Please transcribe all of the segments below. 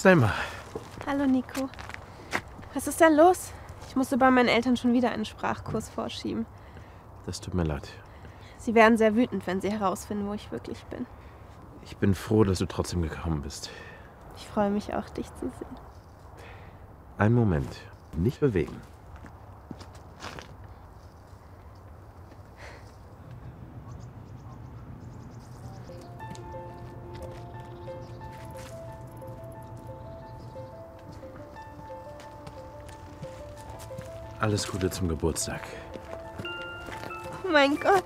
Selma. Hallo Nico. Was ist denn los? Ich musste bei meinen Eltern schon wieder einen Sprachkurs vorschieben. Das tut mir leid. Sie wären sehr wütend, wenn sie herausfinden, wo ich wirklich bin. Ich bin froh, dass du trotzdem gekommen bist. Ich freue mich auch, dich zu sehen. Einen Moment. Nicht bewegen. Alles Gute zum Geburtstag. Oh mein Gott.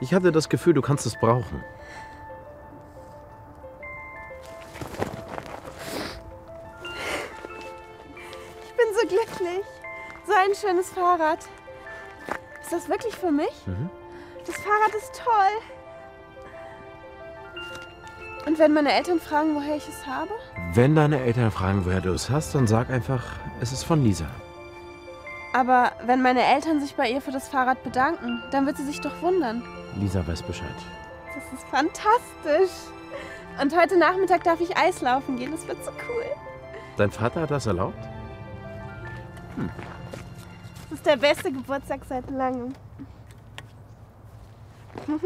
Ich hatte das Gefühl, du kannst es brauchen. Ich bin so glücklich. So ein schönes Fahrrad. Ist das wirklich für mich? Mhm. Das Fahrrad ist toll. Und wenn meine Eltern fragen, woher ich es habe? Wenn deine Eltern fragen, woher du es hast, dann sag einfach, es ist von Lisa. Aber wenn meine Eltern sich bei ihr für das Fahrrad bedanken, dann wird sie sich doch wundern. Lisa weiß Bescheid. Das ist fantastisch. Und heute Nachmittag darf ich Eislaufen gehen. Das wird so cool. Dein Vater hat das erlaubt? Das ist der beste Geburtstag seit langem.